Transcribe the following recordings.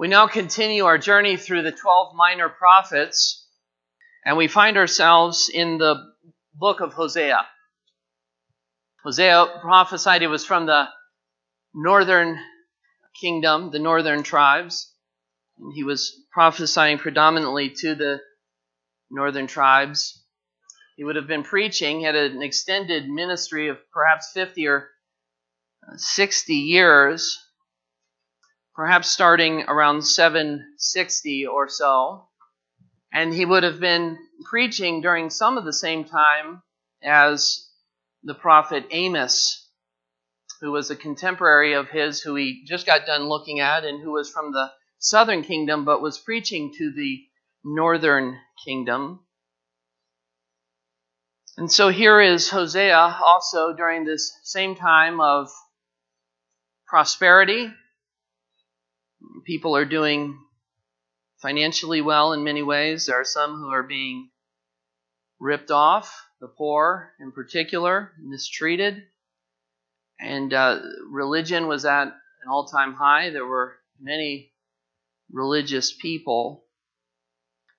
We now continue our journey through the 12 minor prophets, and we find ourselves in the book of Hosea. Hosea prophesied it was from the northern kingdom, the northern tribes. And he was prophesying predominantly to the northern tribes. He would have been preaching, had an extended ministry of perhaps 50 or 60 years perhaps starting around 760 or so. And he would have been preaching during some of the same time as the prophet Amos, who was a contemporary of his, who he just got done looking at, and who was from the southern kingdom but was preaching to the northern kingdom. And so here is Hosea also during this same time of prosperity people are doing financially well in many ways. There are some who are being ripped off, the poor in particular, mistreated. And uh, religion was at an all time high. There were many religious people.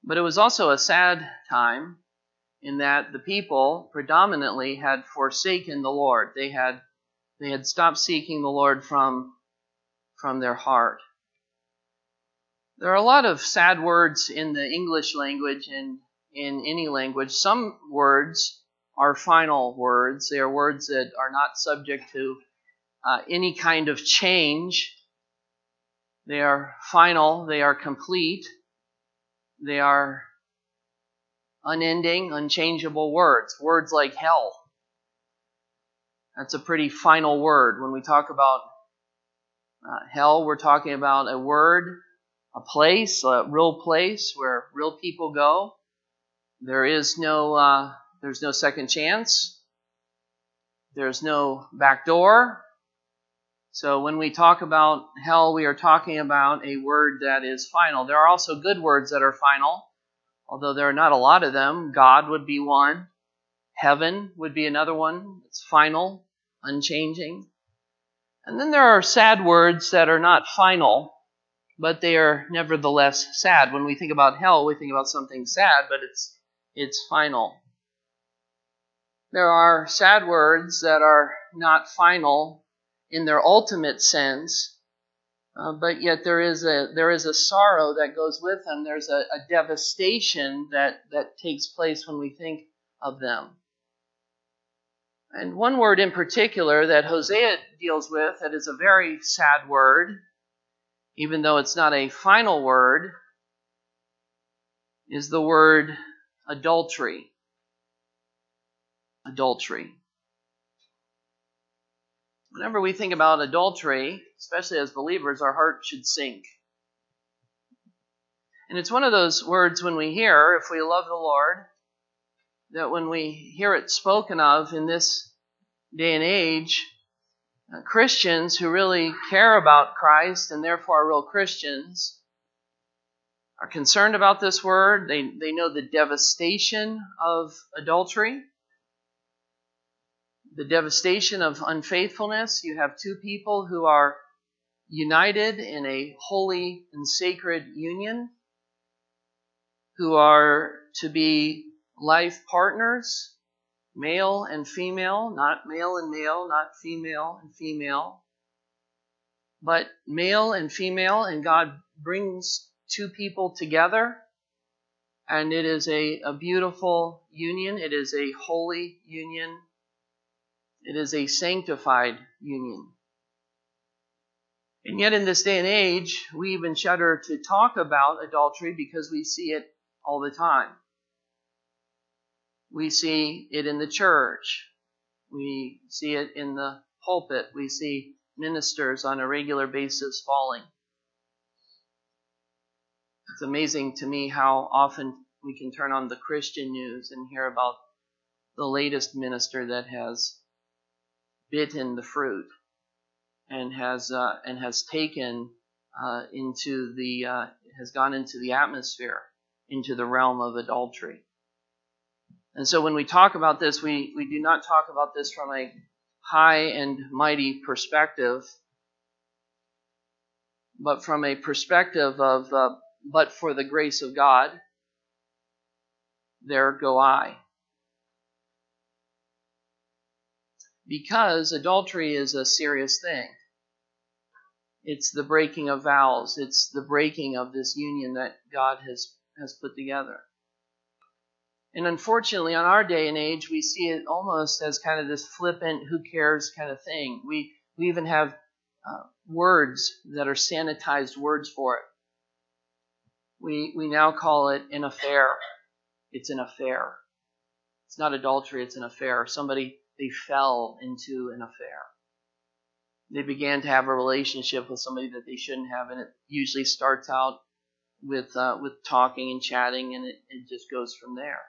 But it was also a sad time in that the people predominantly had forsaken the Lord. They had, they had stopped seeking the Lord from, from their heart. There are a lot of sad words in the English language and in any language. Some words are final words. They are words that are not subject to uh, any kind of change. They are final, they are complete, they are unending, unchangeable words. Words like hell. That's a pretty final word. When we talk about uh, hell, we're talking about a word a place, a real place where real people go. There is no, uh, there's no second chance. There's no back door. So when we talk about hell, we are talking about a word that is final. There are also good words that are final, although there are not a lot of them. God would be one. Heaven would be another one. It's final, unchanging. And then there are sad words that are not final, but they are nevertheless sad. When we think about hell, we think about something sad, but it's it's final. There are sad words that are not final in their ultimate sense, uh, but yet there is a there is a sorrow that goes with them. There's a, a devastation that that takes place when we think of them. And one word in particular that Hosea deals with that is a very sad word even though it's not a final word, is the word adultery. Adultery. Whenever we think about adultery, especially as believers, our heart should sink. And it's one of those words when we hear, if we love the Lord, that when we hear it spoken of in this day and age, Uh, Christians who really care about Christ and therefore are real Christians are concerned about this word. They, they know the devastation of adultery, the devastation of unfaithfulness. You have two people who are united in a holy and sacred union, who are to be life partners male and female, not male and male, not female and female, but male and female, and God brings two people together, and it is a, a beautiful union. It is a holy union. It is a sanctified union. And yet, in this day and age, we even shudder to talk about adultery because we see it all the time. We see it in the church. We see it in the pulpit. We see ministers on a regular basis falling. It's amazing to me how often we can turn on the Christian news and hear about the latest minister that has bitten the fruit and has uh, and has taken uh, into the uh, has gone into the atmosphere into the realm of adultery. And so when we talk about this, we, we do not talk about this from a high and mighty perspective, but from a perspective of, uh, but for the grace of God, there go I. Because adultery is a serious thing. It's the breaking of vows. It's the breaking of this union that God has, has put together. And unfortunately, on our day and age, we see it almost as kind of this flippant, who cares kind of thing. We, we even have uh, words that are sanitized words for it. We, we now call it an affair. It's an affair. It's not adultery, it's an affair. Somebody, they fell into an affair. They began to have a relationship with somebody that they shouldn't have, and it usually starts out with, uh, with talking and chatting, and it, it just goes from there.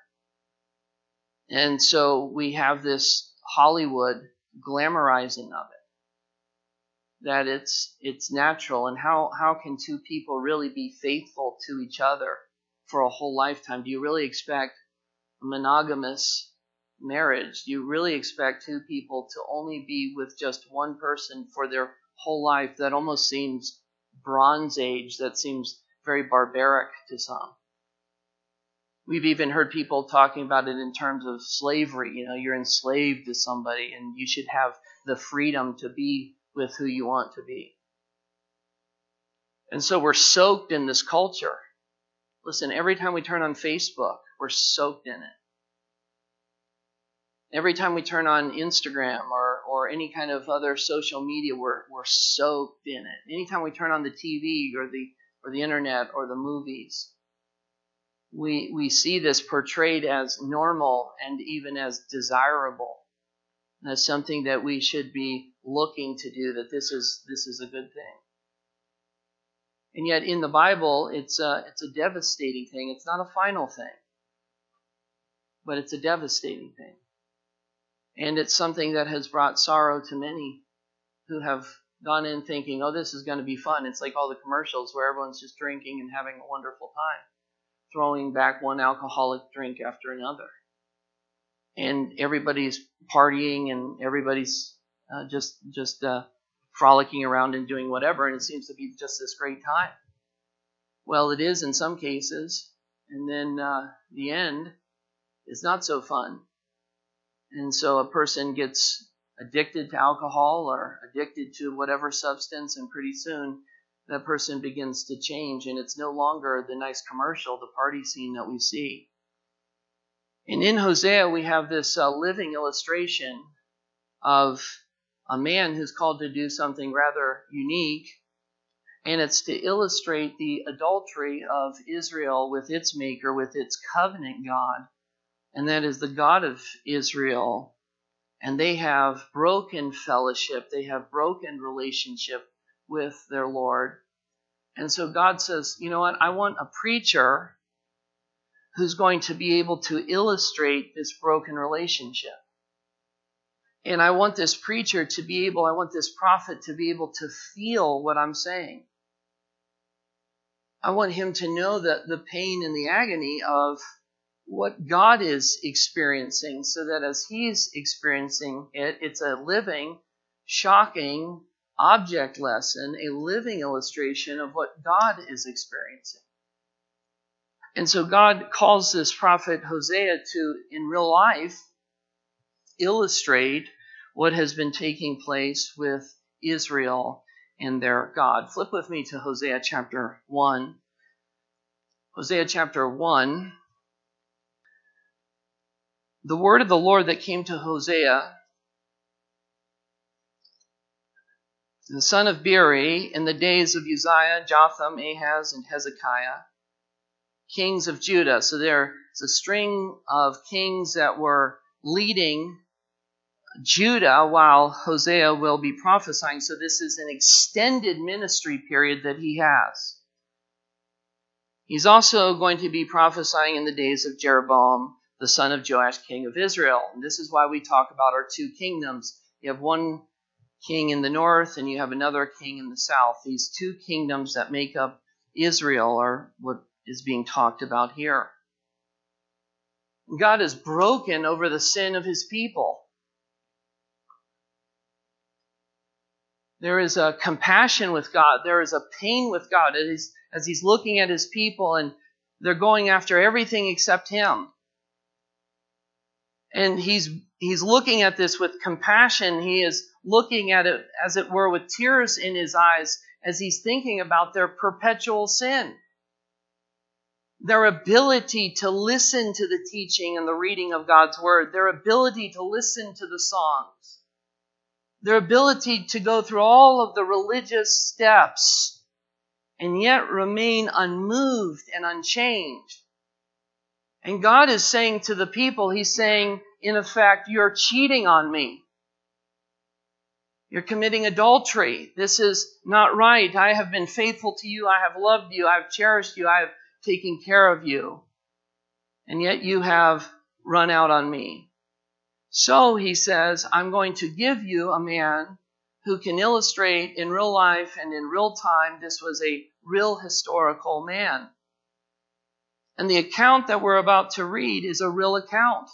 And so we have this Hollywood glamorizing of it. That it's it's natural and how, how can two people really be faithful to each other for a whole lifetime? Do you really expect a monogamous marriage? Do you really expect two people to only be with just one person for their whole life? That almost seems Bronze Age, that seems very barbaric to some. We've even heard people talking about it in terms of slavery. You know, you're enslaved to somebody and you should have the freedom to be with who you want to be. And so we're soaked in this culture. Listen, every time we turn on Facebook, we're soaked in it. Every time we turn on Instagram or, or any kind of other social media, we're, we're soaked in it. Anytime we turn on the TV or the, or the internet or the movies, we, we see this portrayed as normal and even as desirable, as something that we should be looking to do, that this is, this is a good thing. And yet in the Bible, it's a, it's a devastating thing. It's not a final thing, but it's a devastating thing. And it's something that has brought sorrow to many who have gone in thinking, oh, this is going to be fun. It's like all the commercials where everyone's just drinking and having a wonderful time throwing back one alcoholic drink after another. And everybody's partying and everybody's uh, just just uh, frolicking around and doing whatever, and it seems to be just this great time. Well, it is in some cases, and then uh, the end is not so fun. And so a person gets addicted to alcohol or addicted to whatever substance, and pretty soon that person begins to change, and it's no longer the nice commercial, the party scene that we see. And in Hosea, we have this uh, living illustration of a man who's called to do something rather unique, and it's to illustrate the adultery of Israel with its maker, with its covenant God, and that is the God of Israel. And they have broken fellowship, they have broken relationship with their Lord. And so God says, you know what? I want a preacher who's going to be able to illustrate this broken relationship. And I want this preacher to be able, I want this prophet to be able to feel what I'm saying. I want him to know that the pain and the agony of what God is experiencing so that as he's experiencing it, it's a living, shocking, object lesson, a living illustration of what God is experiencing. And so God calls this prophet Hosea to, in real life, illustrate what has been taking place with Israel and their God. Flip with me to Hosea chapter 1. Hosea chapter 1. The word of the Lord that came to Hosea the son of Beeri, in the days of Uzziah, Jotham, Ahaz, and Hezekiah, kings of Judah. So there's a string of kings that were leading Judah while Hosea will be prophesying. So this is an extended ministry period that he has. He's also going to be prophesying in the days of Jeroboam, the son of Joash, king of Israel. And this is why we talk about our two kingdoms. You have one king in the north and you have another king in the south. These two kingdoms that make up Israel are what is being talked about here. God is broken over the sin of his people. There is a compassion with God. There is a pain with God as, he's looking at his people and they're going after everything except him. And he's he's looking at this with compassion. He is looking at it as it were with tears in his eyes as he's thinking about their perpetual sin. Their ability to listen to the teaching and the reading of God's word, their ability to listen to the songs, their ability to go through all of the religious steps and yet remain unmoved and unchanged. And God is saying to the people, He's saying, in effect, you're cheating on me. You're committing adultery. This is not right. I have been faithful to you. I have loved you. I have cherished you. I have taken care of you. And yet you have run out on me. So he says, I'm going to give you a man who can illustrate in real life and in real time this was a real historical man. And the account that we're about to read is a real account.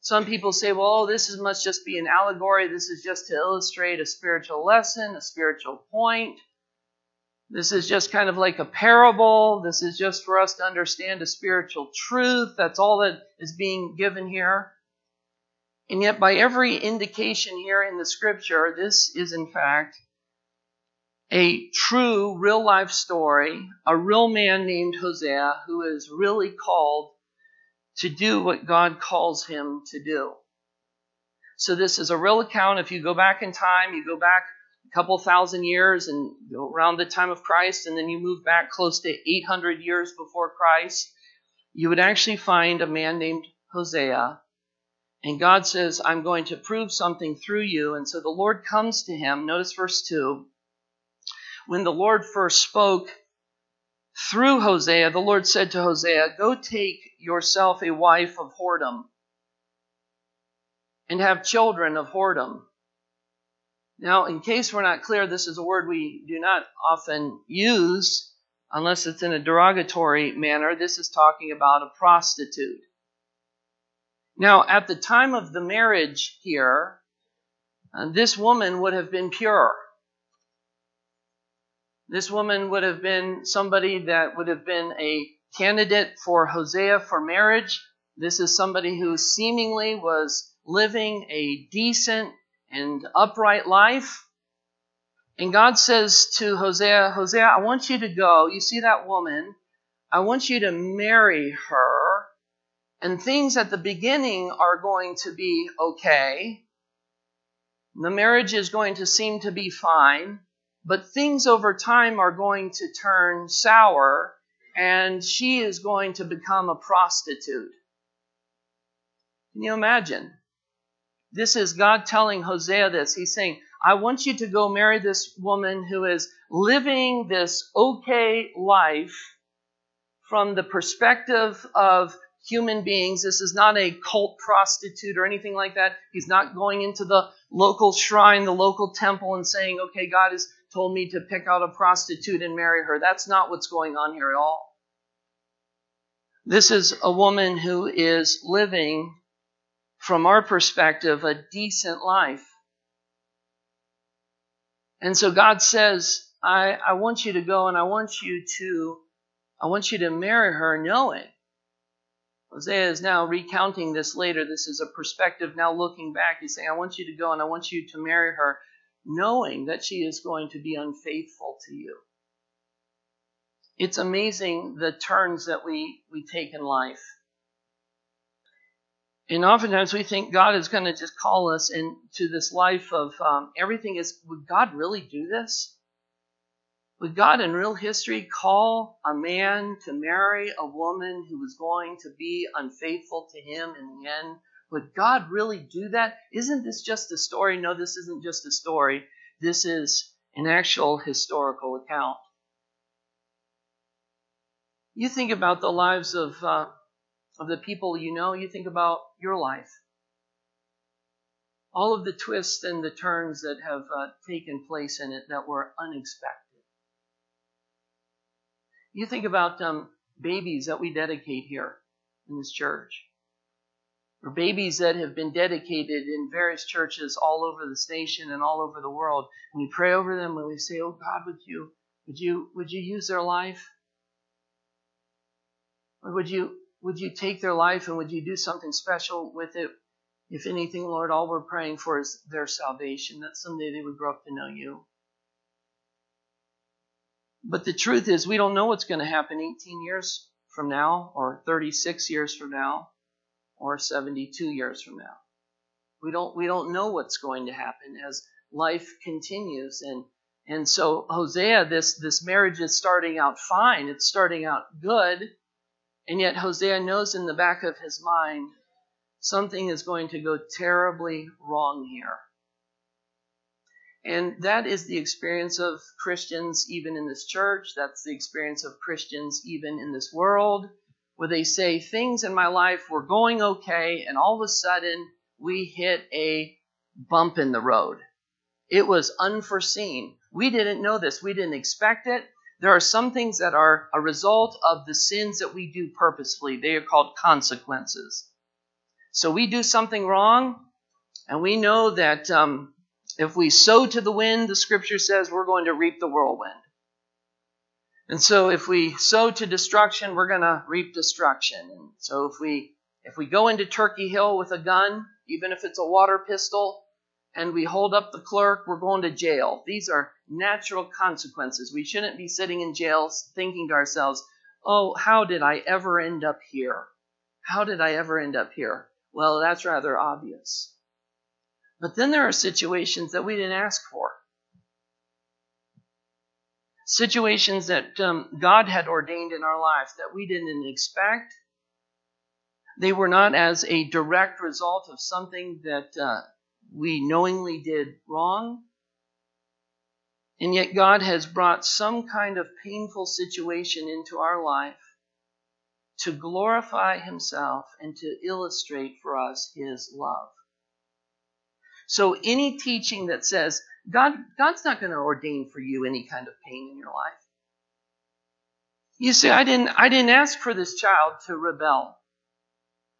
Some people say, well, this is, must just be an allegory. This is just to illustrate a spiritual lesson, a spiritual point. This is just kind of like a parable. This is just for us to understand a spiritual truth. That's all that is being given here. And yet, by every indication here in the scripture, this is in fact a true, real life story, a real man named Hosea who is really called to do what God calls him to do. So, this is a real account. If you go back in time, you go back a couple thousand years and around the time of Christ, and then you move back close to 800 years before Christ, you would actually find a man named Hosea and God says, I'm going to prove something through you. And so the Lord comes to him. Notice verse 2. When the Lord first spoke through Hosea, the Lord said to Hosea, Go take yourself a wife of whoredom and have children of whoredom. Now, in case we're not clear, this is a word we do not often use unless it's in a derogatory manner. This is talking about a prostitute. Now, at the time of the marriage here, uh, this woman would have been pure. This woman would have been somebody that would have been a candidate for Hosea for marriage. This is somebody who seemingly was living a decent and upright life. And God says to Hosea, Hosea, I want you to go. You see that woman? I want you to marry her and things at the beginning are going to be okay. The marriage is going to seem to be fine, but things over time are going to turn sour, and she is going to become a prostitute. Can you imagine? This is God telling Hosea this. He's saying, I want you to go marry this woman who is living this okay life from the perspective of human beings. This is not a cult prostitute or anything like that. He's not going into the local shrine, the local temple, and saying, okay, God has told me to pick out a prostitute and marry her. That's not what's going on here at all. This is a woman who is living, from our perspective, a decent life. And so God says, I, I want you to go and I want you to I want you to marry her knowing Hosea is now recounting this later. This is a perspective now looking back. He's saying, I want you to go and I want you to marry her, knowing that she is going to be unfaithful to you. It's amazing the turns that we, we take in life. And oftentimes we think God is going to just call us into this life of um, everything is, would God really do this? Would God in real history call a man to marry a woman who was going to be unfaithful to him in the end? Would God really do that? Isn't this just a story? No, this isn't just a story. This is an actual historical account. You think about the lives of, uh, of the people you know, you think about your life. All of the twists and the turns that have uh, taken place in it that were unexpected. You think about um, babies that we dedicate here in this church. Or babies that have been dedicated in various churches all over this nation and all over the world. And we pray over them and we say, "Oh God, would you would you would you use their life? Or would you would you take their life and would you do something special with it? If anything, Lord, all we're praying for is their salvation, that someday they would grow up to know you. But the truth is, we don't know what's going to happen 18 years from now, or 36 years from now, or 72 years from now. We don't, we don't know what's going to happen as life continues. And, and so, Hosea, this, this marriage is starting out fine, it's starting out good and yet, Hosea knows in the back of his mind something is going to go terribly wrong here. And that is the experience of Christians even in this church. That's the experience of Christians even in this world, where they say things in my life were going okay, and all of a sudden we hit a bump in the road. It was unforeseen. We didn't know this. We didn't expect it. There are some things that are a result of the sins that we do purposefully. They are called consequences. So we do something wrong, and we know that um, if we sow to the wind, the scripture says we're going to reap the whirlwind. And so if we sow to destruction, we're going to reap destruction. And so if we if we go into Turkey Hill with a gun, even if it's a water pistol, and we hold up the clerk, we're going to jail. These are natural consequences. We shouldn't be sitting in jails thinking to ourselves, oh, how did I ever end up here? How did I ever end up here? Well, that's rather obvious. But then there are situations that we didn't ask for. Situations that um, God had ordained in our life that we didn't expect. They were not as a direct result of something that uh, we knowingly did wrong. And yet, God has brought some kind of painful situation into our life to glorify Himself and to illustrate for us His love. So, any teaching that says God, God's not going to ordain for you any kind of pain in your life. You see, I didn't, I didn't ask for this child to rebel.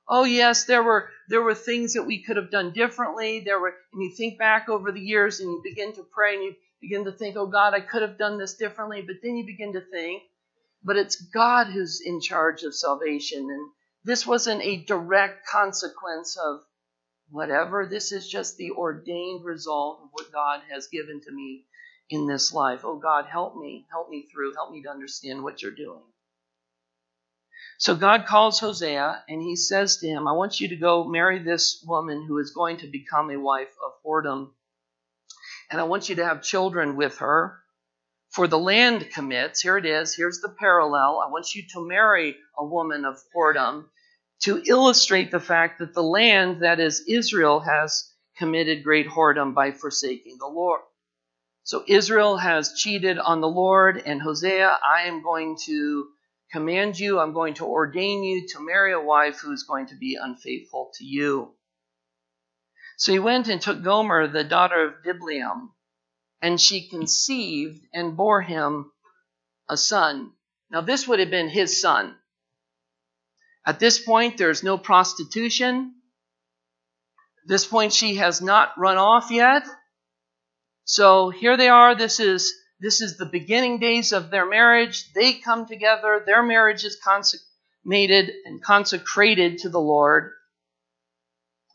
Oh yes, there were there were things that we could have done differently. There were and you think back over the years and you begin to pray and you begin to think, "Oh God, I could have done this differently." But then you begin to think, but it's God who's in charge of salvation and this wasn't a direct consequence of whatever. This is just the ordained result of what God has given to me in this life. Oh God, help me. Help me through. Help me to understand what you're doing. So God calls Hosea and he says to him, I want you to go marry this woman who is going to become a wife of whoredom. And I want you to have children with her. For the land commits, here it is, here's the parallel. I want you to marry a woman of whoredom to illustrate the fact that the land, that is Israel, has committed great whoredom by forsaking the Lord. So Israel has cheated on the Lord, and Hosea, I am going to command you, I'm going to ordain you to marry a wife who's going to be unfaithful to you. So he went and took Gomer, the daughter of Diblaim, and she conceived and bore him a son. Now, this would have been his son. At this point, there's no prostitution. At this point, she has not run off yet. So here they are. This is this is the beginning days of their marriage. They come together. Their marriage is consummated and consecrated to the Lord.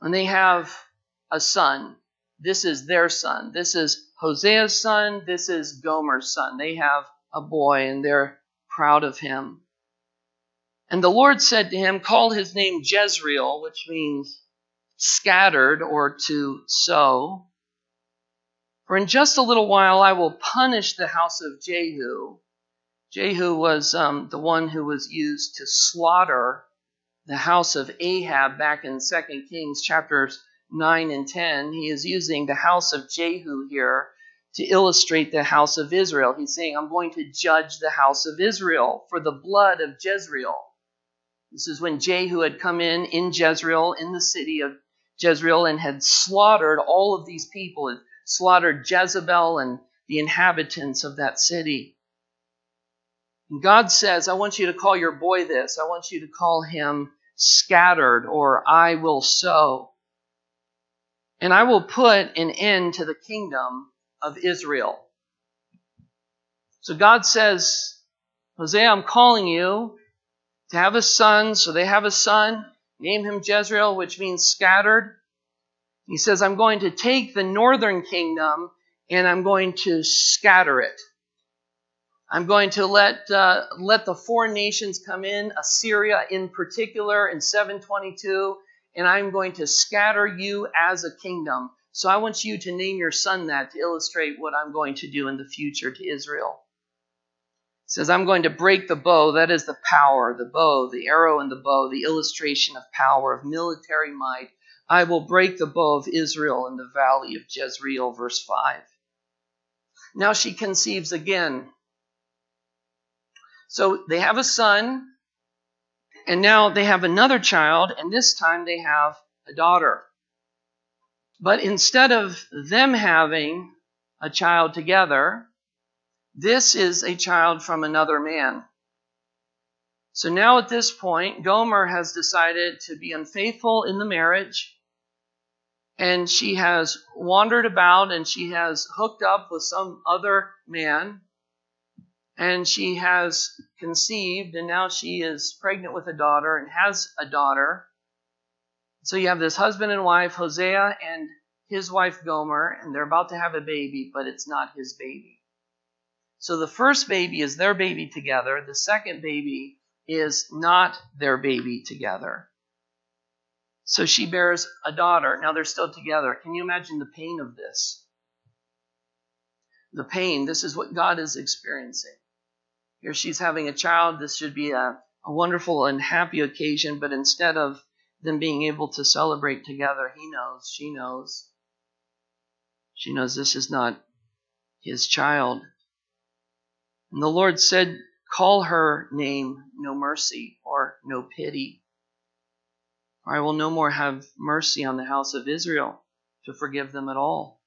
And they have a son. This is their son. This is Hosea's son. This is Gomer's son. They have a boy and they're proud of him. And the Lord said to him, Call his name Jezreel, which means scattered or to sow. For in just a little while I will punish the house of Jehu. Jehu was um, the one who was used to slaughter the house of Ahab back in 2 Kings chapters 9 and 10. He is using the house of Jehu here to illustrate the house of Israel. He's saying, I'm going to judge the house of Israel for the blood of Jezreel. This is when Jehu had come in in Jezreel, in the city of Jezreel, and had slaughtered all of these people, and slaughtered Jezebel and the inhabitants of that city. And God says, I want you to call your boy this. I want you to call him scattered, or I will sow. And I will put an end to the kingdom of Israel. So God says, Hosea, I'm calling you to have a son. So they have a son. Name him Jezreel, which means scattered. He says, I'm going to take the northern kingdom and I'm going to scatter it. I'm going to let, uh, let the foreign nations come in, Assyria in particular, in 722, and I'm going to scatter you as a kingdom. So I want you to name your son that to illustrate what I'm going to do in the future to Israel. Says, I'm going to break the bow. That is the power, the bow, the arrow and the bow, the illustration of power, of military might. I will break the bow of Israel in the valley of Jezreel, verse 5. Now she conceives again. So they have a son, and now they have another child, and this time they have a daughter. But instead of them having a child together, this is a child from another man. So now at this point, Gomer has decided to be unfaithful in the marriage, and she has wandered about and she has hooked up with some other man, and she has conceived, and now she is pregnant with a daughter and has a daughter. So you have this husband and wife, Hosea and his wife Gomer, and they're about to have a baby, but it's not his baby. So the first baby is their baby together, the second baby is not their baby together. So she bears a daughter. Now they're still together. Can you imagine the pain of this? The pain. This is what God is experiencing. Here she's having a child. This should be a, a wonderful and happy occasion, but instead of them being able to celebrate together, he knows, she knows. She knows this is not his child. And the Lord said, Call her name no mercy or no pity. For I will no more have mercy on the house of Israel to forgive them at all.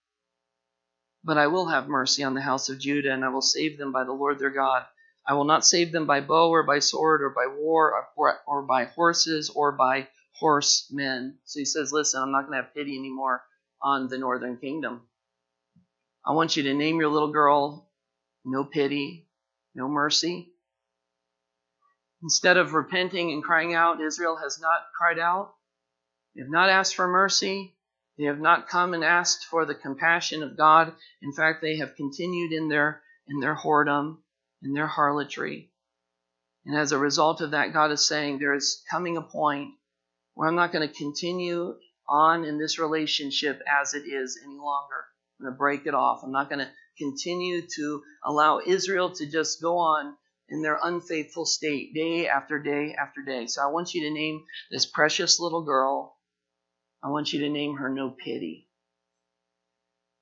But I will have mercy on the house of Judah, and I will save them by the Lord their God. I will not save them by bow or by sword or by war or, or by horses or by horsemen. So he says, Listen, I'm not going to have pity anymore on the northern kingdom. I want you to name your little girl no pity, no mercy. Instead of repenting and crying out, Israel has not cried out. They have not asked for mercy. They have not come and asked for the compassion of God. In fact, they have continued in their in their whoredom, in their harlotry. And as a result of that, God is saying there is coming a point where I'm not going to continue on in this relationship as it is any longer. I'm going to break it off. I'm not going to continue to allow Israel to just go on in their unfaithful state day after day after day. So I want you to name this precious little girl, I want you to name her No Pity.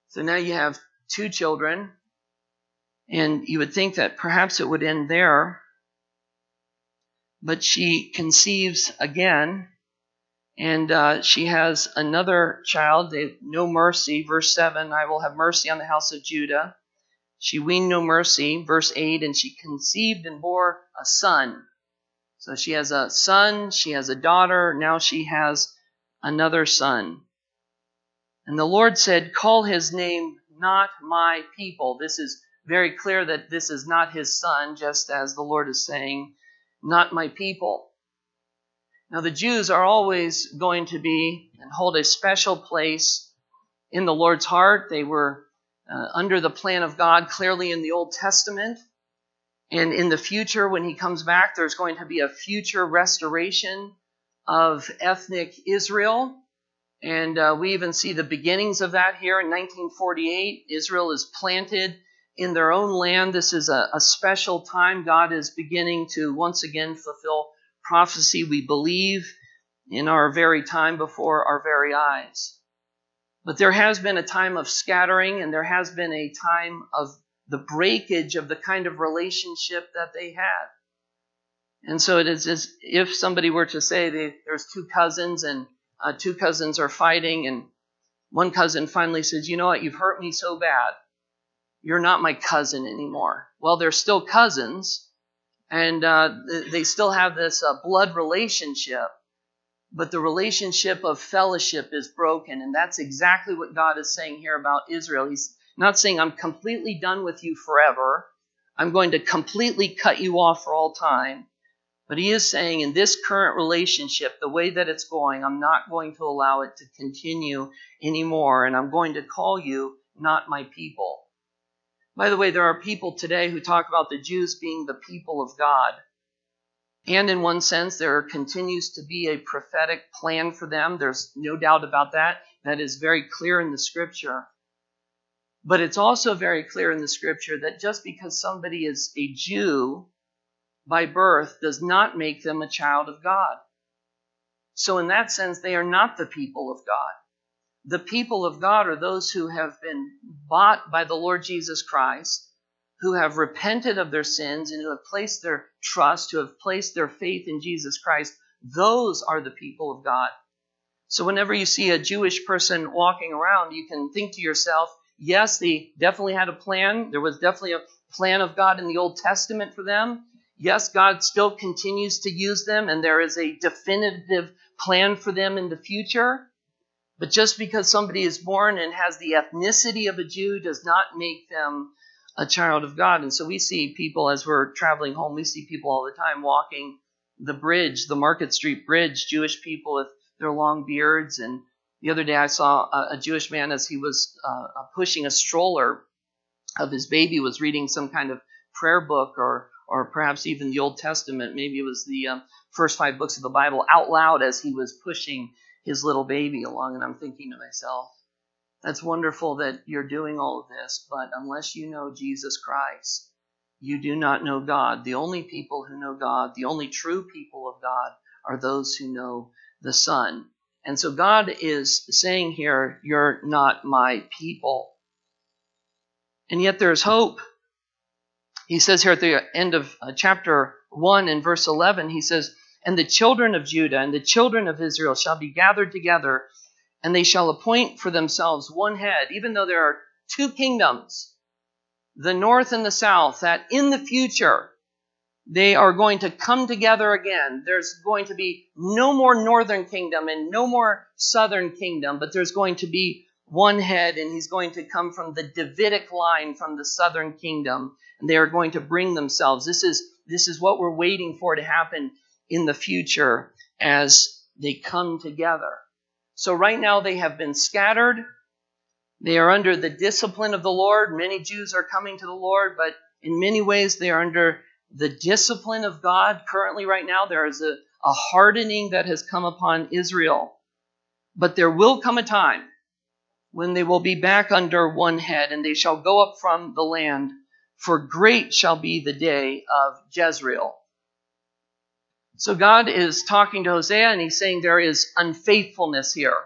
So now you have two children, and you would think that perhaps it would end there. But she conceives again, and uh, she has another child, no mercy. Verse 7 I will have mercy on the house of Judah. She weaned no mercy. Verse 8 And she conceived and bore a son. So she has a son, she has a daughter, now she has another son. And the Lord said, Call his name not my people. This is very clear that this is not his son, just as the Lord is saying, Not my people. Now, the Jews are always going to be and hold a special place in the Lord's heart. They were uh, under the plan of God clearly in the Old Testament. And in the future, when he comes back, there's going to be a future restoration of ethnic Israel. And uh, we even see the beginnings of that here in 1948. Israel is planted in their own land. This is a, a special time. God is beginning to once again fulfill prophecy we believe in our very time before our very eyes. But there has been a time of scattering, and there has been a time of the breakage of the kind of relationship that they had. And so it is as if somebody were to say they, there's two cousins, and uh, two cousins are fighting, and one cousin finally says, You know what? You've hurt me so bad. You're not my cousin anymore. Well, they're still cousins, and uh, they still have this uh, blood relationship. but the relationship of fellowship is broken. And that's exactly what God is saying here about Israel. He's not saying, I'm completely done with you forever. I'm going to completely cut you off for all time. But he is saying, in this current relationship, the way that it's going, I'm not going to allow it to continue anymore. And I'm going to call you not my people. By the way, there are people today who talk about the Jews being the people of God. And in one sense, there continues to be a prophetic plan for them. There's no doubt about that. That is very clear in the scripture. But it's also very clear in the scripture that just because somebody is a Jew by birth does not make them a child of God. So, in that sense, they are not the people of God. The people of God are those who have been bought by the Lord Jesus Christ who have repented of their sins and who have placed their trust, who have placed their faith in Jesus Christ, those are the people of God. So whenever you see a Jewish person walking around, you can think to yourself, yes, they definitely had a plan. There was definitely a plan of God in the Old Testament for them. Yes, God still continues to use them, and there is a definitive plan for them in the future. But just because somebody is born and has the ethnicity of a Jew does not make them a child of God. And so we see people as we're traveling home, we see people all the time walking the bridge, the Market Street Bridge, Jewish people with their long beards. And the other day I saw a, a Jewish man as he was uh, uh, pushing a stroller of his baby, was reading some kind of prayer book or or perhaps even the Old Testament. Maybe it was the um, first five books of the Bible out loud as he was pushing his little baby along. And I'm thinking to myself, that's wonderful that you're doing all of this, but unless you know Jesus Christ, you do not know God. The only people who know God, the only true people of God, are those who know the Son. And so God is saying here, You're not my people. And yet there's hope. He says here at the end of uh, chapter 1 in verse 11, he says, And the children of Judah and the children of Israel shall be gathered together and they shall appoint for themselves one head, even though there are two kingdoms, the north and the south, that in the future they are going to come together again. There's going to be no more northern kingdom and no more southern kingdom, but there's going to be one head, and he's going to come from the Davidic line from the southern kingdom, and they are going to bring themselves. This is this is what we're waiting for to happen in the future as they come together. So right now they have been scattered. They are under the discipline of the Lord. Many Jews are coming to the Lord, but in many ways they are under the discipline of God. Currently, right now, there is a, a hardening that has come upon Israel. But there will come a time when they will be back under one head, and they shall go up from the land, for great shall be the day of Jezreel. So God is talking to Hosea and he's saying there is unfaithfulness here.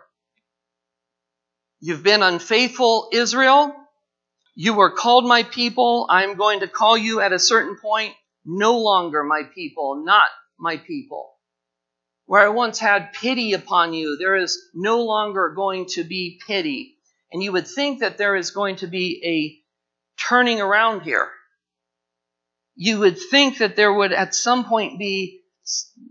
You've been unfaithful, Israel. You were called my people. I'm going to call you at a certain point no longer my people, not my people. Where I once had pity upon you, there is no longer going to be pity. And you would think that there is going to be a turning around here. You would think that there would at some point be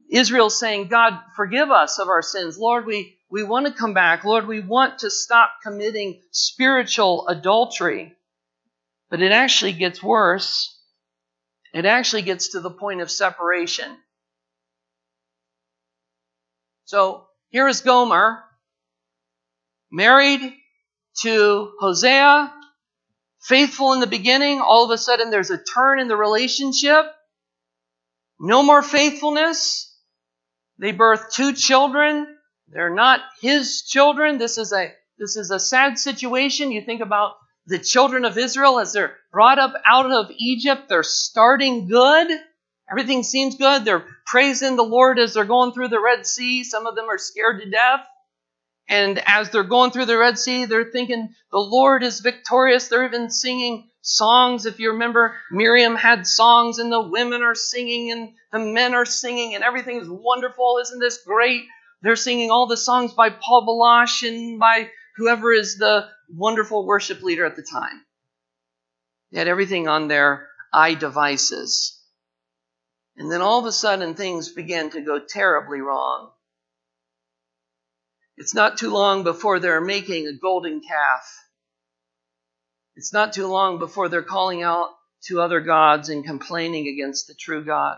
Israel saying, God, forgive us of our sins. Lord, we, we want to come back. Lord, we want to stop committing spiritual adultery. But it actually gets worse. It actually gets to the point of separation. So here is Gomer, married to Hosea, faithful in the beginning. All of a sudden, there's a turn in the relationship. No more faithfulness. They birth two children. They're not his children. This is a this is a sad situation. You think about the children of Israel as they're brought up out of Egypt. They're starting good. Everything seems good. They're praising the Lord as they're going through the Red Sea. Some of them are scared to death. And as they're going through the Red Sea, they're thinking, the Lord is victorious. They're even singing songs. If you remember, Miriam had songs, and the women are singing, and the men are singing, and everything is wonderful. Isn't this great? They're singing all the songs by Paul Baloche and by whoever is the wonderful worship leader at the time. They had everything on their eye devices. And then all of a sudden, things began to go terribly wrong. It's not too long before they're making a golden calf. It's not too long before they're calling out to other gods and complaining against the true God.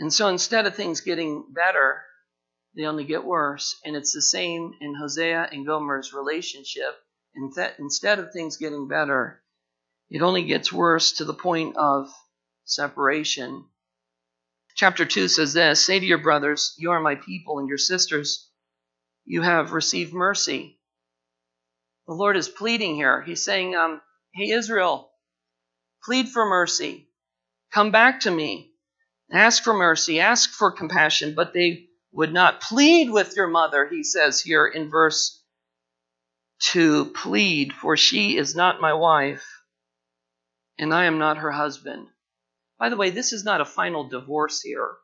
And so instead of things getting better, they only get worse. And it's the same in Hosea and Gomer's relationship. Instead of things getting better, it only gets worse to the point of separation. Chapter 2 says this Say to your brothers, You are my people, and your sisters, you have received mercy. The Lord is pleading here. He's saying, um, Hey, Israel, plead for mercy. Come back to me. Ask for mercy. Ask for compassion. But they would not plead with your mother, he says here in verse 2 plead, for she is not my wife, and I am not her husband. By the way, this is not a final divorce here.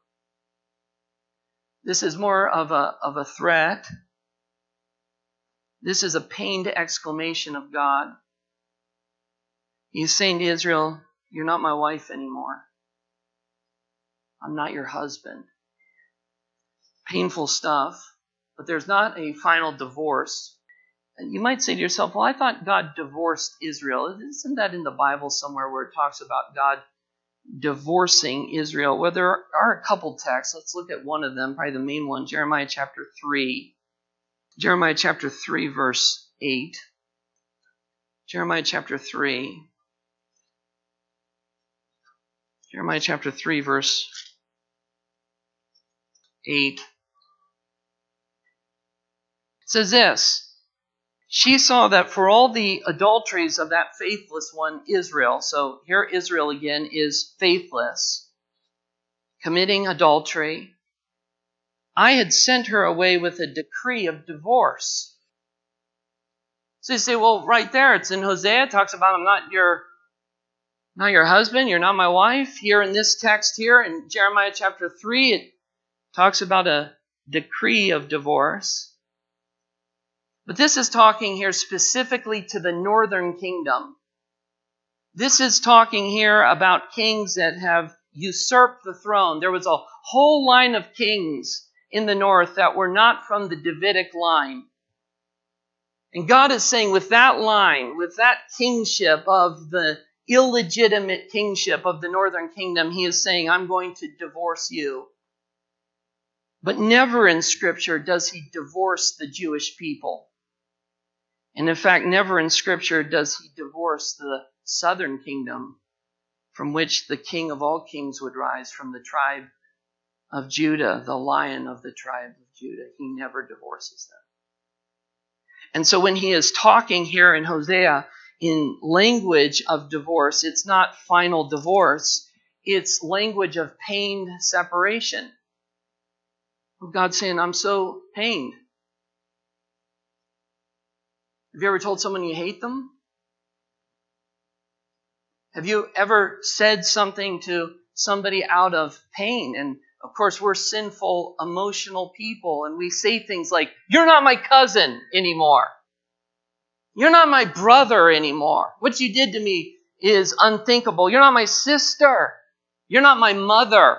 This is more of a, of a threat. This is a pained exclamation of God. He's saying to Israel, You're not my wife anymore. I'm not your husband. Painful stuff, but there's not a final divorce. And you might say to yourself, Well, I thought God divorced Israel. Isn't that in the Bible somewhere where it talks about God divorcing Israel. Well, there are a couple texts. Let's look at one of them, probably the main one, Jeremiah chapter 3. Jeremiah chapter 3, verse 8. Jeremiah chapter 3. Jeremiah chapter 3, verse 8. It says this she saw that for all the adulteries of that faithless one, Israel, so here Israel again is faithless, committing adultery, I had sent her away with a decree of divorce. So you say, well, right there, it's in Hosea, it talks about I'm not your not your husband, you're not my wife. Here in this text here in Jeremiah chapter 3, it talks about a decree of divorce. But this is talking here specifically to the northern kingdom. This is talking here about kings that have usurped the throne. There was a whole line of kings in the north that were not from the Davidic line. And God is saying, with that line, with that kingship of the illegitimate kingship of the northern kingdom, He is saying, I'm going to divorce you. But never in Scripture does He divorce the Jewish people. And in fact, never in Scripture does he divorce the southern kingdom from which the king of all kings would rise from the tribe of Judah, the lion of the tribe of Judah. He never divorces them. And so when he is talking here in Hosea in language of divorce, it's not final divorce, it's language of pained separation. God's saying, I'm so pained. Have you ever told someone you hate them? Have you ever said something to somebody out of pain? And of course, we're sinful, emotional people, and we say things like, You're not my cousin anymore. You're not my brother anymore. What you did to me is unthinkable. You're not my sister. You're not my mother.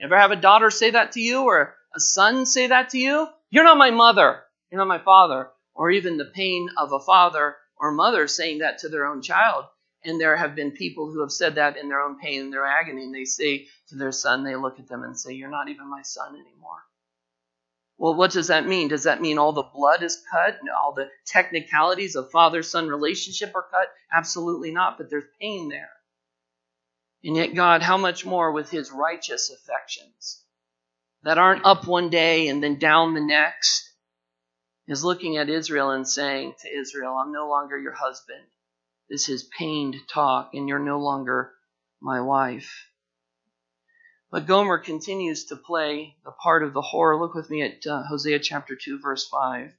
Ever have a daughter say that to you or a son say that to you? You're not my mother. You're not my father or even the pain of a father or mother saying that to their own child. And there have been people who have said that in their own pain and their agony. And they say to their son, they look at them and say, You're not even my son anymore. Well, what does that mean? Does that mean all the blood is cut and all the technicalities of father son relationship are cut? Absolutely not, but there's pain there. And yet, God, how much more with his righteous affections that aren't up one day and then down the next, is looking at Israel and saying to Israel, I'm no longer your husband. This is pained talk, and you're no longer my wife. But Gomer continues to play the part of the whore. Look with me at uh, Hosea chapter 2, verse 5.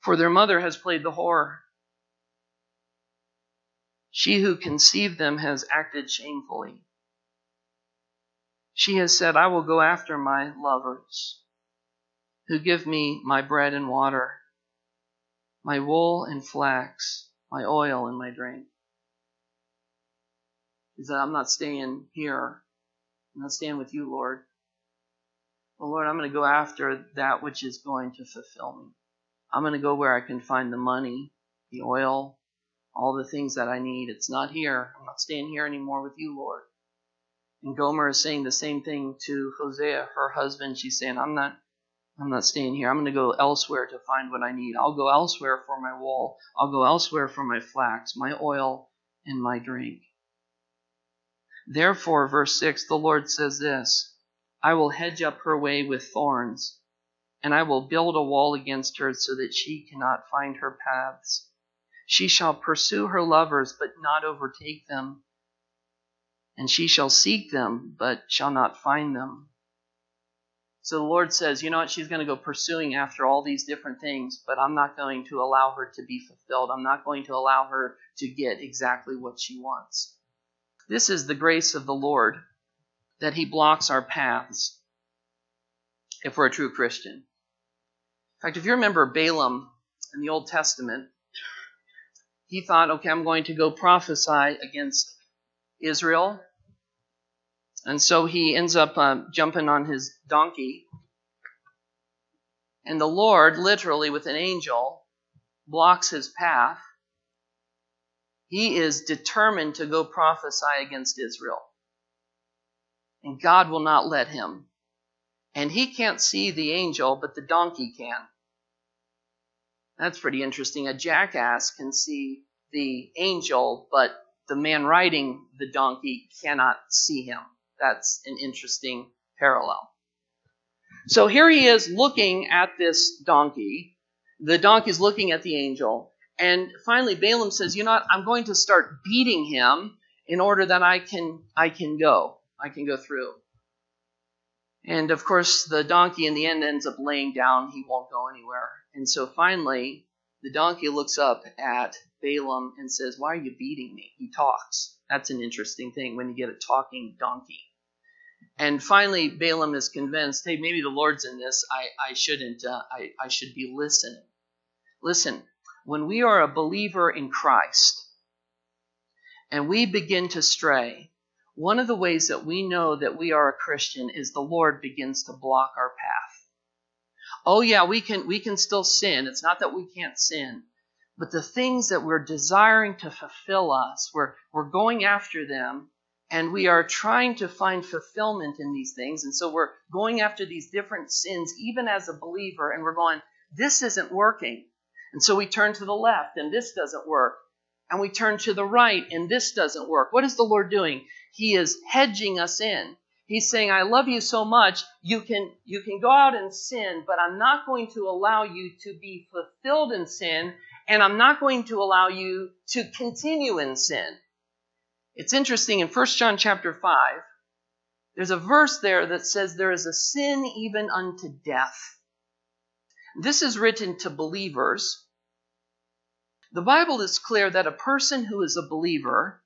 For their mother has played the whore. She who conceived them has acted shamefully. She has said, I will go after my lovers who give me my bread and water, my wool and flax, my oil and my drink. He said, I'm not staying here. I'm not staying with you, Lord. well, Lord, I'm going to go after that which is going to fulfill me. I'm going to go where I can find the money, the oil, all the things that I need. It's not here. I'm not staying here anymore with you, Lord. And Gomer is saying the same thing to Hosea, her husband. She's saying, I'm not I'm not staying here. I'm going to go elsewhere to find what I need. I'll go elsewhere for my wool. I'll go elsewhere for my flax, my oil, and my drink. Therefore, verse 6, the Lord says this I will hedge up her way with thorns, and I will build a wall against her so that she cannot find her paths. She shall pursue her lovers, but not overtake them, and she shall seek them, but shall not find them. So the Lord says, you know what? She's going to go pursuing after all these different things, but I'm not going to allow her to be fulfilled. I'm not going to allow her to get exactly what she wants. This is the grace of the Lord that He blocks our paths if we're a true Christian. In fact, if you remember Balaam in the Old Testament, he thought, okay, I'm going to go prophesy against Israel and so he ends up uh, jumping on his donkey. And the Lord, literally with an angel, blocks his path. He is determined to go prophesy against Israel. And God will not let him. And he can't see the angel, but the donkey can. That's pretty interesting. A jackass can see the angel, but the man riding the donkey cannot see him. That's an interesting parallel. So here he is looking at this donkey. The donkey is looking at the angel. And finally, Balaam says, You know what? I'm going to start beating him in order that I can, I can go. I can go through. And of course, the donkey in the end ends up laying down. He won't go anywhere. And so finally, the donkey looks up at Balaam and says, Why are you beating me? He talks. That's an interesting thing when you get a talking donkey. And finally, Balaam is convinced, hey, maybe the Lord's in this. I, I shouldn't, uh, I, I should be listening. Listen, when we are a believer in Christ and we begin to stray, one of the ways that we know that we are a Christian is the Lord begins to block our path. Oh yeah, we can we can still sin. It's not that we can't sin. But the things that we're desiring to fulfill us, we're, we're going after them, and we are trying to find fulfillment in these things. And so we're going after these different sins, even as a believer, and we're going, this isn't working. And so we turn to the left, and this doesn't work. And we turn to the right, and this doesn't work. What is the Lord doing? He is hedging us in. He's saying, I love you so much, you can, you can go out and sin, but I'm not going to allow you to be fulfilled in sin, and I'm not going to allow you to continue in sin. It's interesting in 1 John chapter 5, there's a verse there that says there is a sin even unto death. This is written to believers. The Bible is clear that a person who is a believer,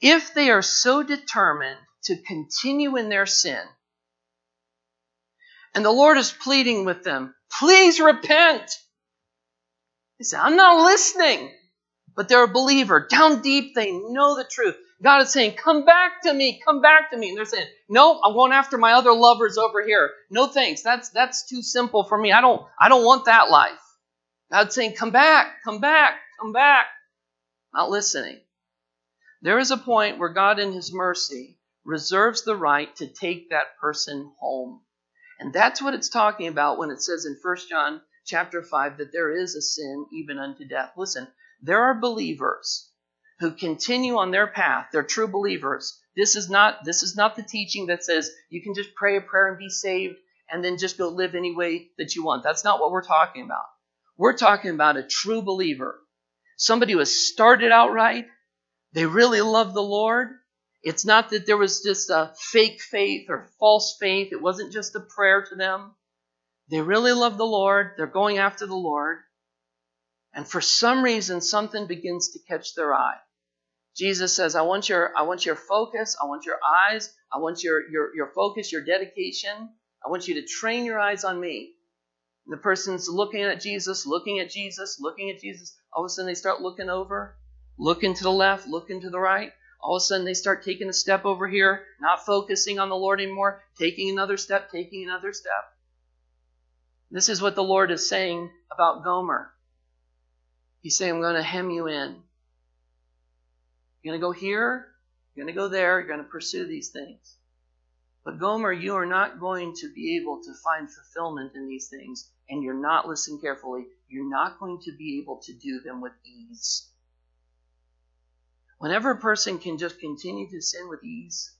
if they are so determined to continue in their sin, and the Lord is pleading with them, please repent. They say, I'm not listening. But they're a believer. Down deep, they know the truth. God is saying, Come back to me, come back to me. And they're saying, No, I'm going after my other lovers over here. No thanks. That's that's too simple for me. I don't I don't want that life. God's saying, Come back, come back, come back. Not listening. There is a point where God, in His mercy, reserves the right to take that person home. And that's what it's talking about when it says in 1 John chapter 5 that there is a sin even unto death. Listen, there are believers who continue on their path. They're true believers. This is not this is not the teaching that says you can just pray a prayer and be saved and then just go live any way that you want. That's not what we're talking about. We're talking about a true believer. Somebody who has started out right. They really love the Lord. It's not that there was just a fake faith or false faith. It wasn't just a prayer to them. They really love the Lord. They're going after the Lord. And for some reason, something begins to catch their eye. Jesus says, I want your, I want your focus, I want your eyes, I want your, your, your focus, your dedication. I want you to train your eyes on me. And the person's looking at Jesus, looking at Jesus, looking at Jesus. All of a sudden they start looking over, looking to the left, looking to the right. all of a sudden they start taking a step over here, not focusing on the Lord anymore, taking another step, taking another step. This is what the Lord is saying about Gomer. He's saying, I'm going to hem you in. You're going to go here, you're going to go there, you're going to pursue these things. But Gomer, you are not going to be able to find fulfillment in these things, and you're not listening carefully. You're not going to be able to do them with ease. Whenever a person can just continue to sin with ease,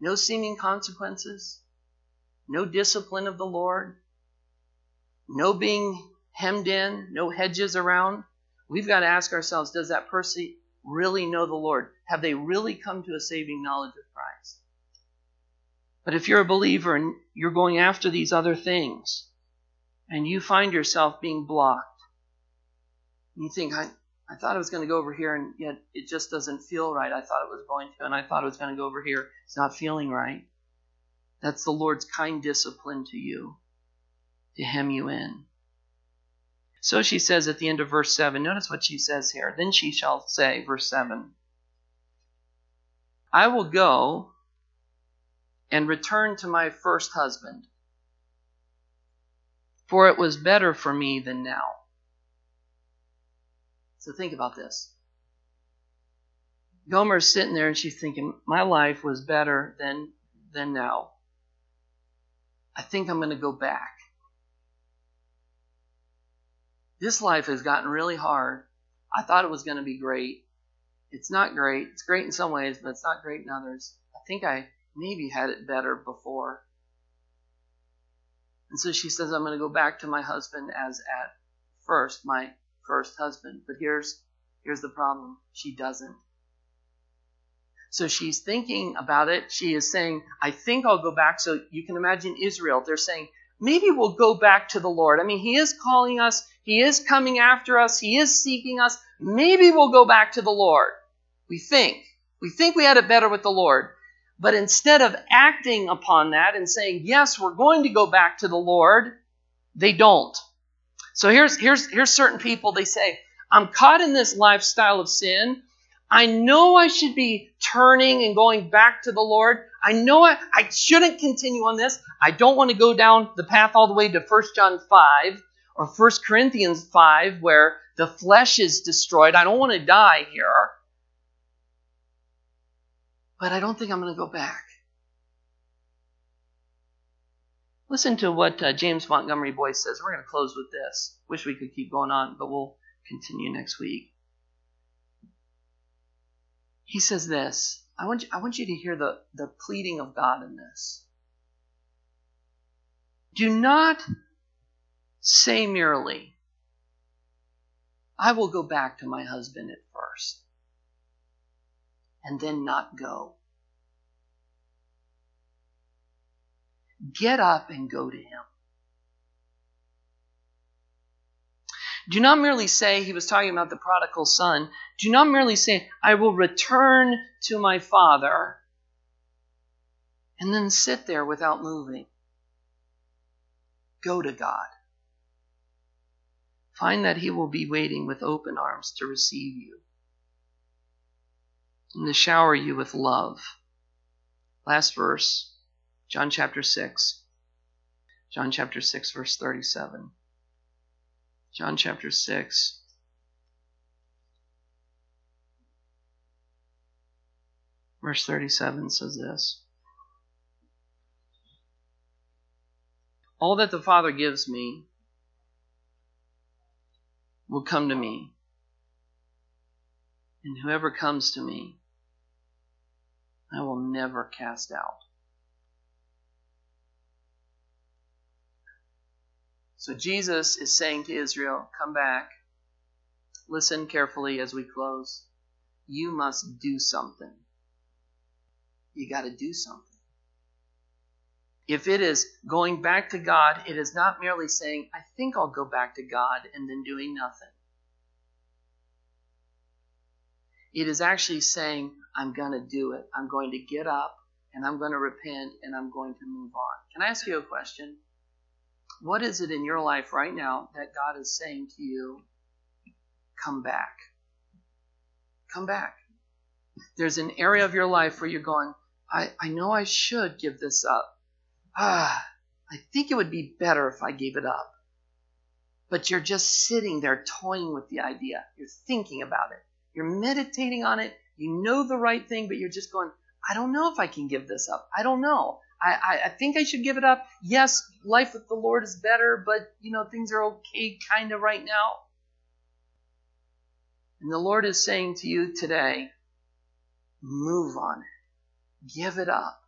no seeming consequences, no discipline of the Lord, no being hemmed in, no hedges around, we've got to ask ourselves does that person really know the Lord? Have they really come to a saving knowledge of Christ? But if you're a believer and you're going after these other things, and you find yourself being blocked, you think, I, I thought it was going to go over here, and yet it just doesn't feel right. I thought it was going to, and I thought it was going to go over here. It's not feeling right. That's the Lord's kind discipline to you to hem you in. So she says at the end of verse 7, notice what she says here. Then she shall say, verse 7, I will go and return to my first husband, for it was better for me than now. So think about this. Gomer's sitting there and she's thinking, My life was better than, than now. I think I'm going to go back. This life has gotten really hard. I thought it was going to be great. It's not great. It's great in some ways, but it's not great in others. I think I maybe had it better before. And so she says, I'm going to go back to my husband as at first, my first husband. But here's here's the problem. She doesn't. So she's thinking about it. She is saying, I think I'll go back. So you can imagine Israel. They're saying, maybe we'll go back to the Lord. I mean, He is calling us. He is coming after us. He is seeking us. Maybe we'll go back to the Lord. We think. We think we had it better with the Lord. But instead of acting upon that and saying, yes, we're going to go back to the Lord, they don't. So here's, here's, here's certain people, they say, I'm caught in this lifestyle of sin. I know I should be turning and going back to the Lord. I know I, I shouldn't continue on this. I don't want to go down the path all the way to 1 John 5 or 1 Corinthians 5 where the flesh is destroyed. I don't want to die here. But I don't think I'm going to go back. Listen to what uh, James Montgomery Boice says. We're going to close with this. Wish we could keep going on, but we'll continue next week. He says this. I want you, I want you to hear the, the pleading of God in this. Do not say merely, I will go back to my husband at first, and then not go. Get up and go to him. Do not merely say, he was talking about the prodigal son, do not merely say, I will return to my father, and then sit there without moving. Go to God. Find that he will be waiting with open arms to receive you and to shower you with love. Last verse. John chapter 6. John chapter 6, verse 37. John chapter 6. Verse 37 says this All that the Father gives me will come to me, and whoever comes to me, I will never cast out. So Jesus is saying to Israel, Come back. Listen carefully as we close. You must do something. You got to do something. If it is going back to God, it is not merely saying, I think I'll go back to God and then doing nothing. It is actually saying, I'm going to do it. I'm going to get up and I'm going to repent and I'm going to move on. Can I ask you a question? What is it in your life right now that God is saying to you, come back? Come back. There's an area of your life where you're going, I, I know I should give this up. Ah, I think it would be better if I gave it up. But you're just sitting there toying with the idea. You're thinking about it. You're meditating on it. You know the right thing, but you're just going, I don't know if I can give this up. I don't know. I, I, I think I should give it up. Yes, life with the Lord is better, but you know, things are okay kind of right now. And the Lord is saying to you today, move on it. Give it up.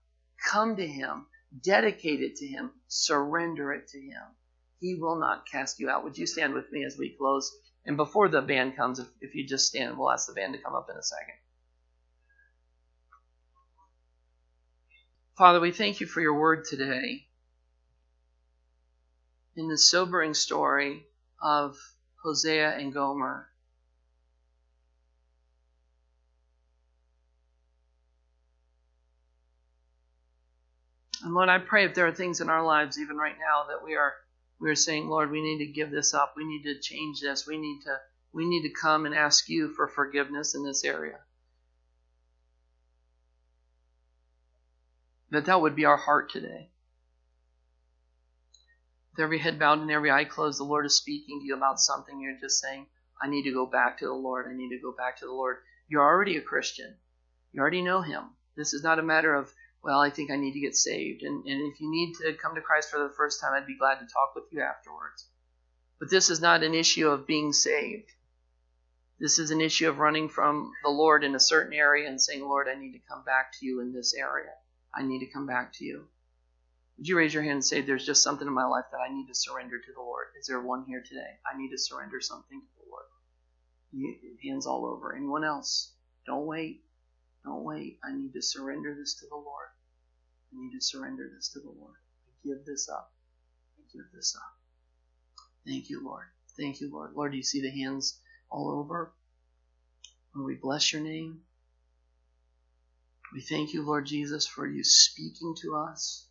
Come to Him. Dedicate it to Him. Surrender it to Him. He will not cast you out. Would you stand with me as we close? And before the band comes, if, if you just stand, we'll ask the band to come up in a second. Father, we thank you for your word today. In the sobering story of Hosea and Gomer, And Lord, I pray if there are things in our lives, even right now, that we are we are saying, Lord, we need to give this up. We need to change this. We need to we need to come and ask you for forgiveness in this area. That that would be our heart today. With every head bowed and every eye closed, the Lord is speaking to you about something. You're just saying, I need to go back to the Lord. I need to go back to the Lord. You're already a Christian. You already know Him. This is not a matter of well, I think I need to get saved. And, and if you need to come to Christ for the first time, I'd be glad to talk with you afterwards. But this is not an issue of being saved. This is an issue of running from the Lord in a certain area and saying, Lord, I need to come back to you in this area. I need to come back to you. Would you raise your hand and say, There's just something in my life that I need to surrender to the Lord? Is there one here today? I need to surrender something to the Lord. Hands all over. Anyone else? Don't wait. Don't wait. I need to surrender this to the Lord. I need to surrender this to the Lord. I give this up. I give this up. Thank you, Lord. Thank you, Lord. Lord, do you see the hands all over? Lord, we bless your name. We thank you, Lord Jesus, for you speaking to us.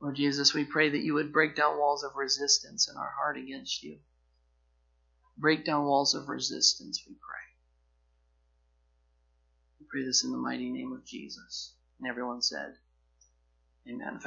Lord Jesus, we pray that you would break down walls of resistance in our heart against you. Break down walls of resistance, we pray. Pray this in the mighty name of Jesus. And everyone said, Amen.